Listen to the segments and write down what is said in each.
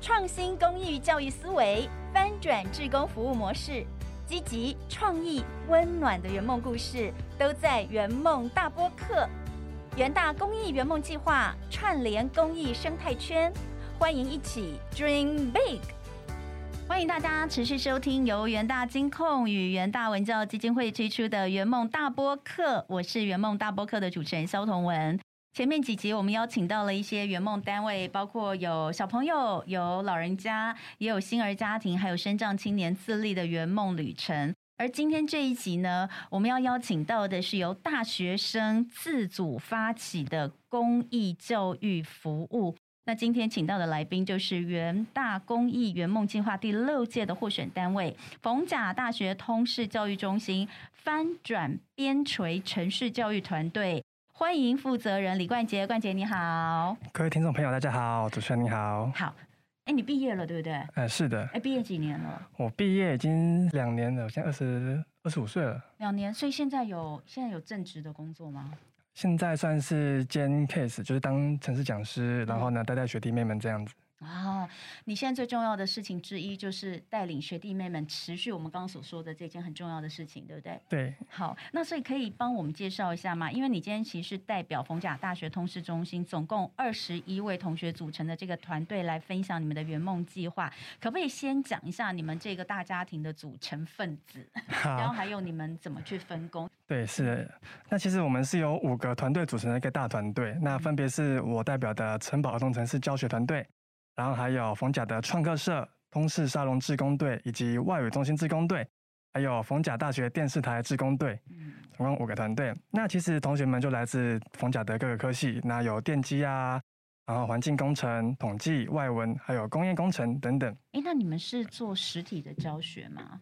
创新公益教育思维，翻转志工服务模式，积极创意、温暖的圆梦故事，都在圆梦大播客。元大公益圆梦计划串联公益生态圈，欢迎一起 Dream Big。欢迎大家持续收听由元大金控与元大文教基金会推出的圆梦大播客，我是圆梦大播客的主持人肖同文。前面几集我们邀请到了一些圆梦单位，包括有小朋友、有老人家，也有星儿家庭，还有身障青年自立的圆梦旅程。而今天这一集呢，我们要邀请到的是由大学生自主发起的公益教育服务。那今天请到的来宾就是元大公益圆梦计划第六届的获选单位——逢甲大学通识教育中心翻转边陲城市教育团队。欢迎负责人李冠杰，冠杰你好。各位听众朋友，大家好，主持人你好。好，哎，你毕业了对不对？哎，是的。哎，毕业几年了？我毕业已经两年了，现在二十二十五岁了。两年，所以现在有现在有正职的工作吗？现在算是兼 case，就是当城市讲师，然后呢带带学弟妹们这样子。啊，你现在最重要的事情之一就是带领学弟妹们持续我们刚刚所说的这件很重要的事情，对不对？对。好，那所以可以帮我们介绍一下吗？因为你今天其实是代表逢甲大学通识中心，总共二十一位同学组成的这个团队来分享你们的圆梦计划，可不可以先讲一下你们这个大家庭的组成分子，然后还有你们怎么去分工？对，是。那其实我们是由五个团队组成的一个大团队，那分别是我代表的城堡儿童城市教学团队。然后还有逢甲的创客社、通识沙龙志工队，以及外语中心志工队，还有逢甲大学电视台志工队，总共五个团队。那其实同学们就来自逢甲的各个科系，那有电机啊，然后环境工程、统计、外文，还有工业工程等等。哎，那你们是做实体的教学吗？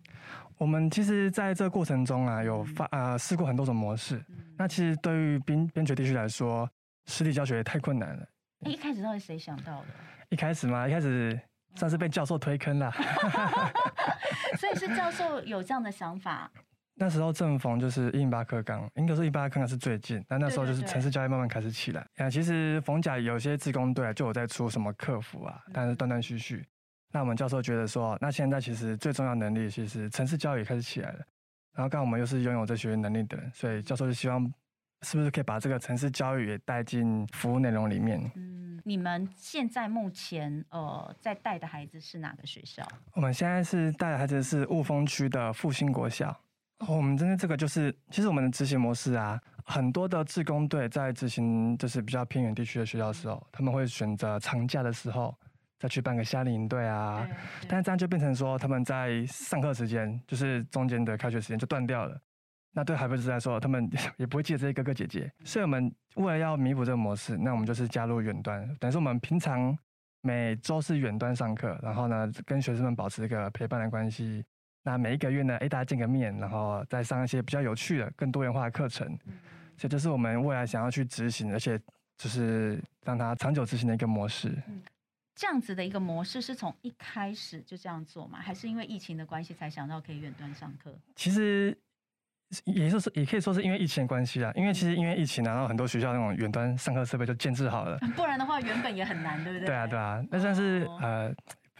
我们其实在这过程中啊，有发呃试过很多种模式。那其实对于边边陲地区来说，实体教学太困难了。一开始到底谁想到的？一开始嘛，一开始算是被教授推坑了。所以是教授有这样的想法。那时候正逢就是一零八课纲，应该说一八课纲是最近，但那时候就是城市教育慢慢开始起来。啊，其实逢甲有些自工队就有在出什么客服啊，但是断断续续。那我们教授觉得说，那现在其实最重要能力，其实城市教育也开始起来了。然后刚好我们又是拥有这学能力的人，所以教授就希望。是不是可以把这个城市教育也带进服务内容里面？嗯，你们现在目前呃在带的孩子是哪个学校？我们现在是带的孩子是雾峰区的复兴国小。我们真的这个就是，其实我们的执行模式啊，很多的志工队在执行就是比较偏远地区的学校的时候，他们会选择长假的时候再去办个夏令营队啊。但是这样就变成说，他们在上课时间就是中间的开学时间就断掉了。那对孩子来说，他们 也不会记得这些哥哥姐姐，所以我们为了要弥补这个模式，那我们就是加入远端，等于说我们平常每周是远端上课，然后呢跟学生们保持一个陪伴的关系。那每一个月呢，哎大家见个面，然后再上一些比较有趣的、更多元化的课程。所以这是我们未来想要去执行，而且就是让它长久执行的一个模式。这样子的一个模式是从一开始就这样做吗？还是因为疫情的关系才想到可以远端上课？其实。也就是也可以说是因为疫情的关系啊，因为其实因为疫情，然后很多学校那种远端上课设备就建制好了，不然的话原本也很难，对不对？对啊，对啊，那算是呃，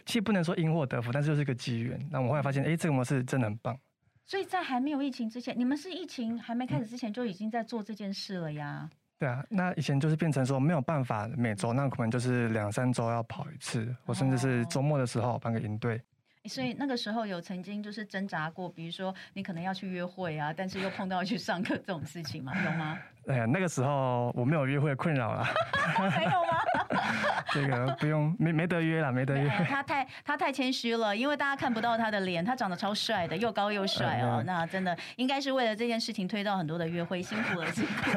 其实不能说因祸得福，但是就是一个机缘。那我后来发现，哎，这个模式真的很棒。所以在还没有疫情之前，你们是疫情还没开始之前就已经在做这件事了呀？对啊，那以前就是变成说没有办法每周，那可能就是两三周要跑一次，我甚至是周末的时候办个营队。所以那个时候有曾经就是挣扎过，比如说你可能要去约会啊，但是又碰到去上课这种事情吗？有吗？哎呀，那个时候我没有约会困扰了，没有吗？这个不用，没没得约了，没得约。他太他太谦虚了，因为大家看不到他的脸，他长得超帅的，又高又帅哦。那真的应该是为了这件事情推到很多的约会，辛苦了，辛苦。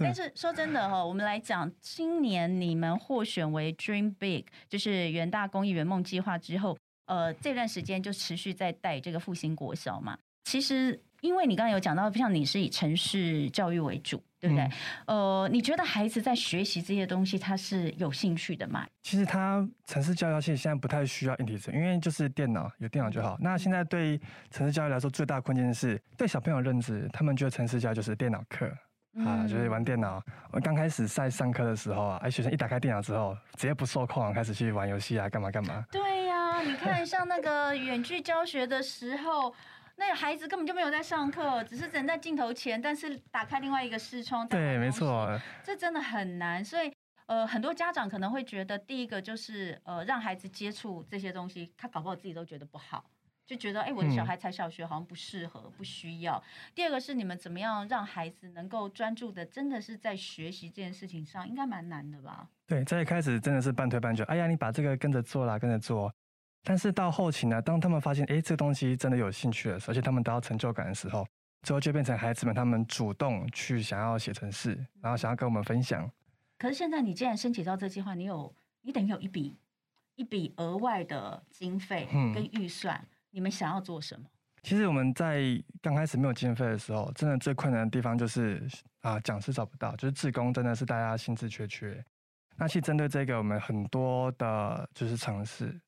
但是说真的哈，我们来讲，今年你们获选为 Dream Big，就是元大公益圆梦计划之后。呃，这段时间就持续在带这个复兴国小嘛。其实，因为你刚刚有讲到，像你是以城市教育为主，对不对？呃，你觉得孩子在学习这些东西，他是有兴趣的吗？其实，他城市教育其实现在不太需要硬体因为就是电脑有电脑就好。那现在对城市教育来说，最大困境是对小朋友认知，他们觉得城市教育就是电脑课，啊，就是玩电脑。我刚开始在上课的时候啊，哎，学生一打开电脑之后，直接不受控，开始去玩游戏啊，干嘛干嘛。对呀，你看像那个远距教学的时候，那孩子根本就没有在上课，只是站在镜头前，但是打开另外一个视窗。对，没错，这真的很难。所以，呃，很多家长可能会觉得，第一个就是呃，让孩子接触这些东西，他搞不好自己都觉得不好。就觉得哎，我的小孩才小学，好像不适合，不需要。第二个是你们怎么样让孩子能够专注的，真的是在学习这件事情上，应该蛮难的吧？对，在一开始真的是半推半就，哎呀，你把这个跟着做啦，跟着做。但是到后期呢，当他们发现哎，这个东西真的有兴趣了，而且他们得到成就感的时候，最后就变成孩子们他们主动去想要写程式，然后想要跟我们分享。可是现在你既然申请到这计划，你有你等于有一笔一笔额外的经费跟预算。你们想要做什么？其实我们在刚开始没有经费的时候，真的最困难的地方就是啊，讲师找不到，就是志工真的是大家心智缺缺。那其实针对这个，我们很多的就是尝试，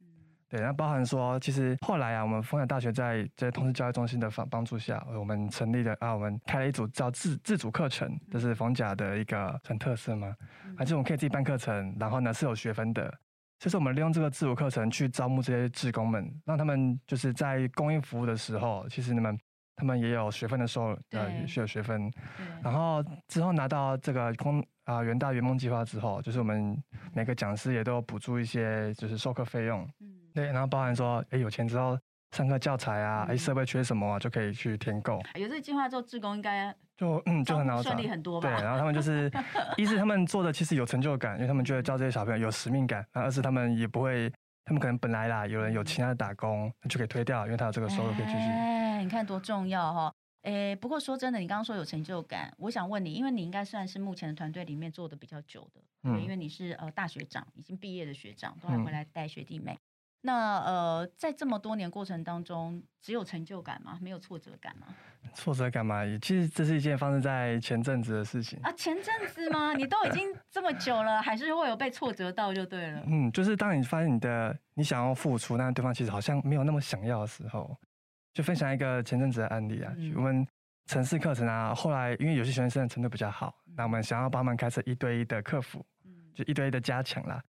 对，那包含说，其实后来啊，我们丰台大学在这些通识教育中心的帮帮助下，我们成立了啊，我们开了一组叫自自主课程，这是冯甲的一个很特色嘛，而且我们可以自己办课程，然后呢是有学分的。就是我们利用这个自主课程去招募这些志工们，让他们就是在公益服务的时候，其实你们他们也有学分的时候，呃，需要学分。然后之后拿到这个空啊元大圆梦计划之后，就是我们每个讲师也都有补助一些就是授课费用。嗯，对，然后包含说，哎，有钱之后。上课教材啊，哎，设备缺什么就可以去填购。有这个计划之后，志工应该就嗯就很好顺利很多吧。对，然后他们就是，一是他们做的其实有成就感，因为他们觉得教这些小朋友有使命感；，然后二是他们也不会，他们可能本来啦，有人有其他的打工，就可以推掉，因为他有这个收入可以继续。哎，你看多重要哈！哎，不过说真的，你刚刚说有成就感，我想问你，因为你应该算是目前的团队里面做的比较久的，嗯，因为你是呃大学长，已经毕业的学长，都还回来带学弟妹。那呃，在这么多年过程当中，只有成就感吗？没有挫折感吗？挫折感嘛，其实这是一件发生在前阵子的事情啊。前阵子吗？你都已经 这么久了，还是会有被挫折到就对了。嗯，就是当你发现你的你想要付出，但对方其实好像没有那么想要的时候，就分享一个前阵子的案例啊。我们城市课程啊，后来因为有些学生程度比较好，那我们想要帮忙开设一对一的客服，就一对一的加强啦。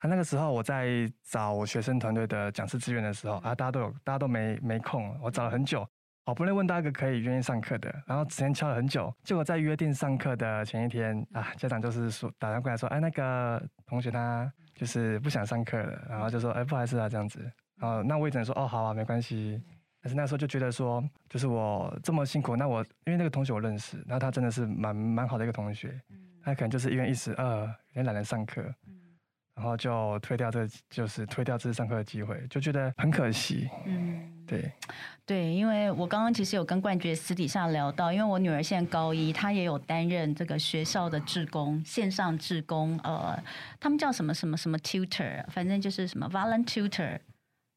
啊，那个时候我在找我学生团队的讲师资源的时候啊，大家都有，大家都没没空。我找了很久，好不容易问到一个可以愿意上课的，然后时间敲了很久，结果在约定上课的前一天啊，家长就是说打电话过来说，哎，那个同学他就是不想上课了，然后就说，哎，不好意思啊，这样子。然后那我也只能说，哦，好啊，没关系。但是那时候就觉得说，就是我这么辛苦，那我因为那个同学我认识，然后他真的是蛮蛮好的一个同学，他可能就是因为一时二，有点懒得上课。然后就推掉这，就是推掉这次上课的机会，就觉得很可惜。嗯，对，对，因为我刚刚其实有跟冠爵私底下聊到，因为我女儿现在高一，她也有担任这个学校的志工，线上志工，呃，他们叫什么什么什么 tutor，反正就是什么 volunteer，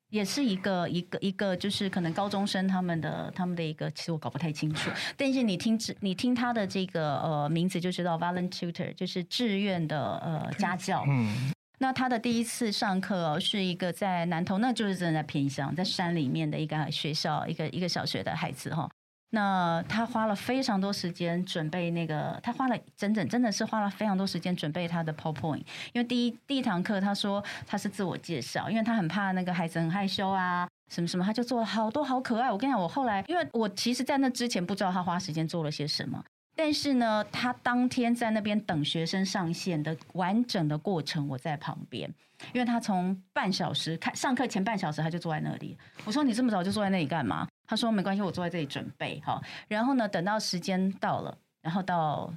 也是一个一个一个，就是可能高中生他们的他们的一个，其实我搞不太清楚，但是你听你听他的这个呃名字就知道 volunteer，就是志愿的呃家教。嗯。那他的第一次上课是一个在南投，那就是真的在偏乡，在山里面的一个学校，一个一个小学的孩子哈。那他花了非常多时间准备那个，他花了整整真的是花了非常多时间准备他的 PowerPoint。因为第一第一堂课他说他是自我介绍，因为他很怕那个孩子很害羞啊，什么什么，他就做了好多好可爱。我跟你讲，我后来因为我其实在那之前不知道他花时间做了些什么。但是呢，他当天在那边等学生上线的完整的过程，我在旁边，因为他从半小时开上课前半小时他就坐在那里。我说你这么早就坐在那里干嘛？他说没关系，我坐在这里准备哈。然后呢，等到时间到了，然后到，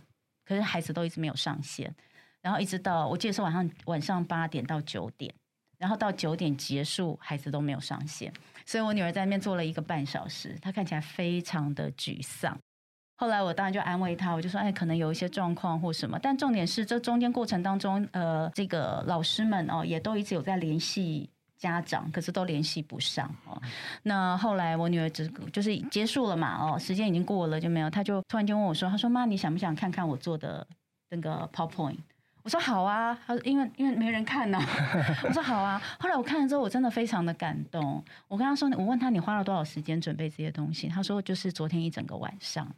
可是孩子都一直没有上线，然后一直到我记得是晚上晚上八点到九点，然后到九点结束，孩子都没有上线，所以我女儿在那边坐了一个半小时，她看起来非常的沮丧。后来我当然就安慰他，我就说，哎，可能有一些状况或什么，但重点是这中间过程当中，呃，这个老师们哦，也都一直有在联系家长，可是都联系不上哦。那后来我女儿只就是结束了嘛，哦，时间已经过了就没有，他就突然间问我说，他说妈，你想不想看看我做的那个 PowerPoint？我说好啊，他说因为因为没人看呢，我说好啊。后来我看了之后，我真的非常的感动。我跟他说，我问他你花了多少时间准备这些东西，他说就是昨天一整个晚上。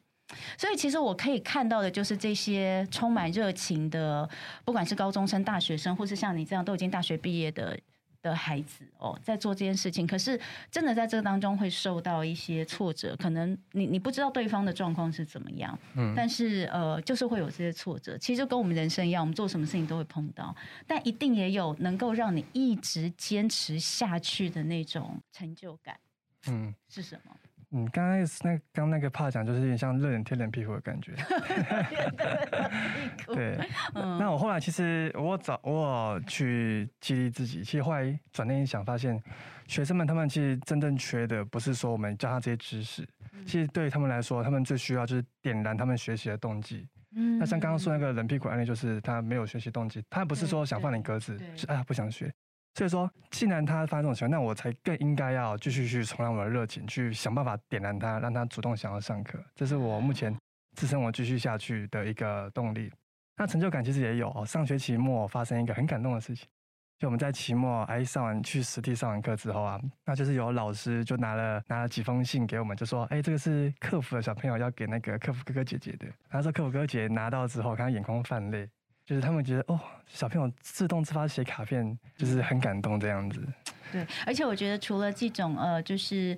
所以其实我可以看到的就是这些充满热情的，不管是高中生、大学生，或是像你这样都已经大学毕业的的孩子哦，在做这件事情。可是真的在这个当中会受到一些挫折，可能你你不知道对方的状况是怎么样，嗯，但是呃，就是会有这些挫折。其实就跟我们人生一样，我们做什么事情都会碰到，但一定也有能够让你一直坚持下去的那种成就感。嗯，是什么？嗯，刚刚那刚那个怕讲，就是有点像热脸贴冷屁股的感觉。对，那我后来其实我找我去激励自己，其实后来转念一想，发现学生们他们其实真正缺的不是说我们教他这些知识，其实对于他们来说，他们最需要就是点燃他们学习的动机。嗯，那像刚刚说那个冷屁股案例，就是他没有学习动机，他不是说想放你鸽子，是啊不想学。所以说，既然他发这种情况，那我才更应该要继续去重燃我的热情，去想办法点燃他，让他主动想要上课。这是我目前支撑我继续下去的一个动力。那成就感其实也有哦。上学期末发生一个很感动的事情，就我们在期末哎上完去实地上完课之后啊，那就是有老师就拿了拿了几封信给我们，就说哎这个是客服的小朋友要给那个客服哥哥姐姐的。然后说客服哥哥姐姐拿到之后，看他眼眶泛泪。就是他们觉得哦，小朋友自动自发写卡片，就是很感动这样子。对，而且我觉得除了这种呃，就是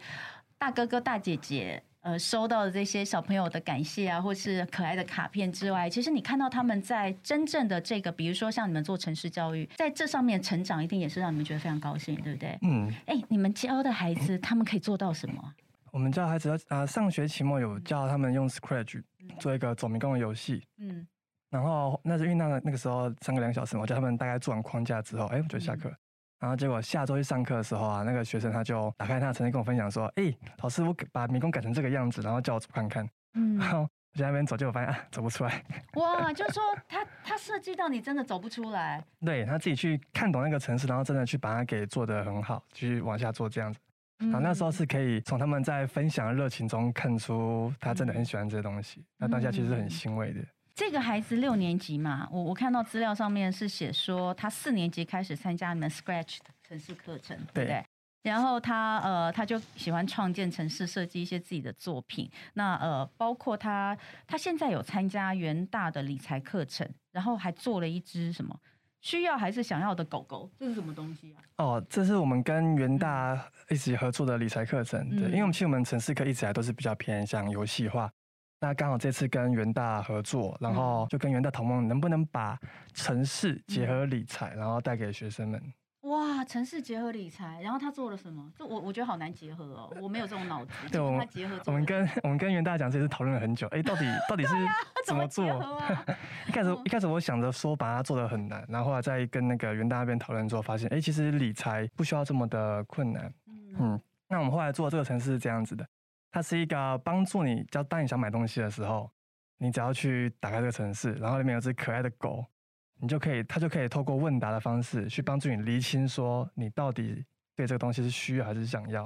大哥哥大姐姐呃收到的这些小朋友的感谢啊，或是可爱的卡片之外，其实你看到他们在真正的这个，比如说像你们做城市教育，在这上面成长，一定也是让你们觉得非常高兴，对不对？嗯。哎，你们教的孩子，他们可以做到什么？我们教孩子啊，上学期末有教他们用 Scratch 做一个走迷宫的游戏。嗯。然后那是因为那个那个时候上个两小时嘛，我叫他们大概做完框架之后，哎，我就下课。然后结果下周去上课的时候啊，那个学生他就打开他的成绩跟我分享说：“哎，老师，我把迷宫改成这个样子，然后叫我走看看。”嗯，然后我在那边走，结果发现啊，走不出来。哇，就是说他他设计到你真的走不出来。对他自己去看懂那个城市，然后真的去把它给做得很好，继续往下做这样子。然后那时候是可以从他们在分享的热情中看出他真的很喜欢这些东西。那当下其实很欣慰的。这个孩子六年级嘛，我我看到资料上面是写说他四年级开始参加你们 Scratch 的城市课程，对不对？然后他呃他就喜欢创建城市设计一些自己的作品。那呃包括他他现在有参加元大的理财课程，然后还做了一只什么需要还是想要的狗狗，这是什么东西啊？哦，这是我们跟元大一起合作的理财课程，对，因为我们其实我们城市课一直来都是比较偏向游戏化。那刚好这次跟元大合作，然后就跟元大同盟，能不能把城市结合理财，然后带给学生们？哇，城市结合理财，然后他做了什么？这我我觉得好难结合哦，我没有这种脑子。对，我们结合，我们跟我们跟元大讲，其实讨论了很久。哎，到底 到底是怎么做？一开始一开始我想着说把它做的很难，然后后来在跟那个元大那边讨论之后，发现哎，其实理财不需要这么的困难。嗯，那我们后来做这个城市是这样子的。它是一个帮助你，叫当你想买东西的时候，你只要去打开这个城市，然后里面有只可爱的狗，你就可以，它就可以透过问答的方式去帮助你厘清，说你到底对这个东西是需要还是想要。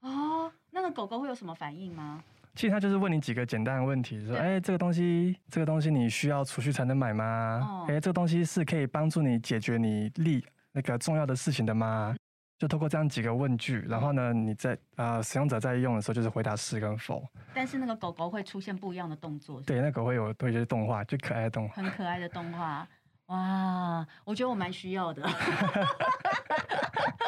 哦，那个狗狗会有什么反应吗？其实它就是问你几个简单的问题，说，哎，这个东西，这个东西你需要储蓄才能买吗？哎，这个东西是可以帮助你解决你利那个重要的事情的吗？就透过这样几个问句，然后呢，你在呃使用者在用的时候，就是回答是跟否。但是那个狗狗会出现不一样的动作。对，那狗会有多一些动画，就可爱的动画。很可爱的动画，哇，我觉得我蛮需要的。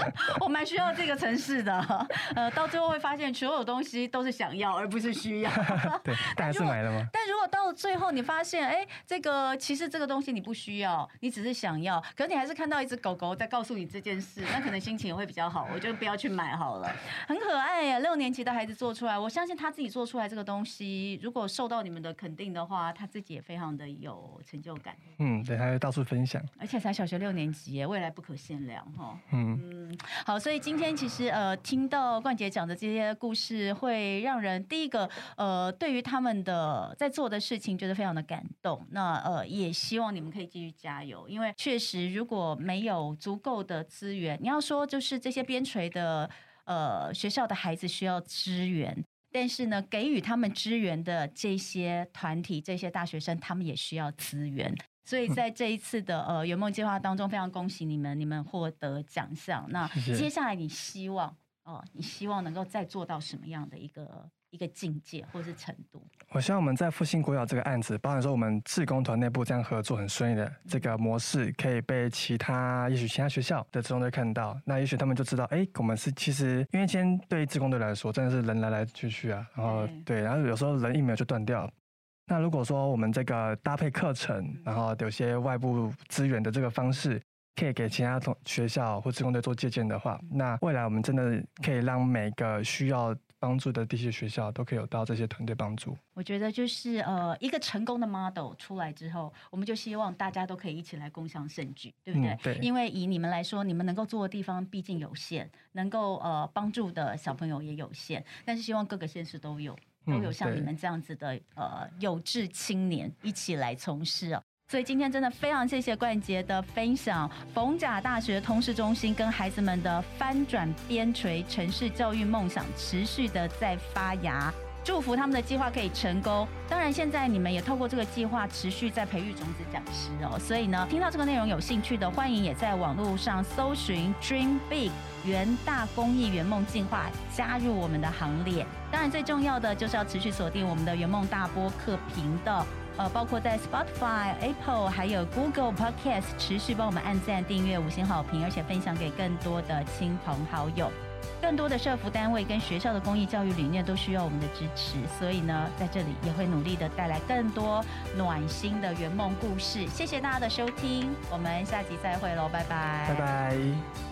我蛮需要这个城市的，呃，到最后会发现所有东西都是想要而不是需要。对，但还是买了吗？果到最后你发现，哎，这个其实这个东西你不需要，你只是想要，可是你还是看到一只狗狗在告诉你这件事，那可能心情也会比较好。我就不要去买好了，很可爱呀，六年级的孩子做出来，我相信他自己做出来这个东西，如果受到你们的肯定的话，他自己也非常的有成就感。嗯，对，他会到处分享，而且才小学六年级，未来不可限量哈。嗯。好，所以今天其实呃，听到冠杰讲的这些故事，会让人第一个呃，对于他们的在做的事情，觉得非常的感动。那呃，也希望你们可以继续加油，因为确实如果没有足够的资源，你要说就是这些边陲的呃学校的孩子需要支援，但是呢，给予他们支援的这些团体、这些大学生，他们也需要资源。所以在这一次的呃圆梦计划当中，非常恭喜你们，你们获得奖项。那接下来你希望哦，你希望能够再做到什么样的一个一个境界或是程度？我希望我们在复兴国小这个案子，包含说我们志工团内部这样合作很顺利的这个模式，可以被其他也许其他学校的志工队看到，那也许他们就知道，哎，我们是其实因为今天对志工队来说，真的是人来来去去啊，然后对，然后有时候人一没有就断掉。那如果说我们这个搭配课程，然后有些外部资源的这个方式，可以给其他同学校或职工队做借鉴的话，那未来我们真的可以让每个需要帮助的这些学校都可以有到这些团队帮助。我觉得就是呃一个成功的 model 出来之后，我们就希望大家都可以一起来共享盛举，对不对？对。因为以你们来说，你们能够做的地方毕竟有限，能够呃帮助的小朋友也有限，但是希望各个县市都有。都有像你们这样子的呃有志青年一起来从事哦，所以今天真的非常谢谢冠杰的分享，逢甲大学通识中心跟孩子们的翻转边陲城市教育梦想持续的在发芽。祝福他们的计划可以成功。当然，现在你们也透过这个计划持续在培育种子讲师哦。所以呢，听到这个内容有兴趣的，欢迎也在网络上搜寻 Dream Big 元大公益圆梦计划，加入我们的行列。当然，最重要的就是要持续锁定我们的圆梦大播客频道，呃，包括在 Spotify、Apple 还有 Google Podcast，持续帮我们按赞、订阅、五星好评，而且分享给更多的亲朋好友。更多的社服单位跟学校的公益教育理念都需要我们的支持，所以呢，在这里也会努力的带来更多暖心的圆梦故事。谢谢大家的收听，我们下集再会喽，拜拜，拜拜。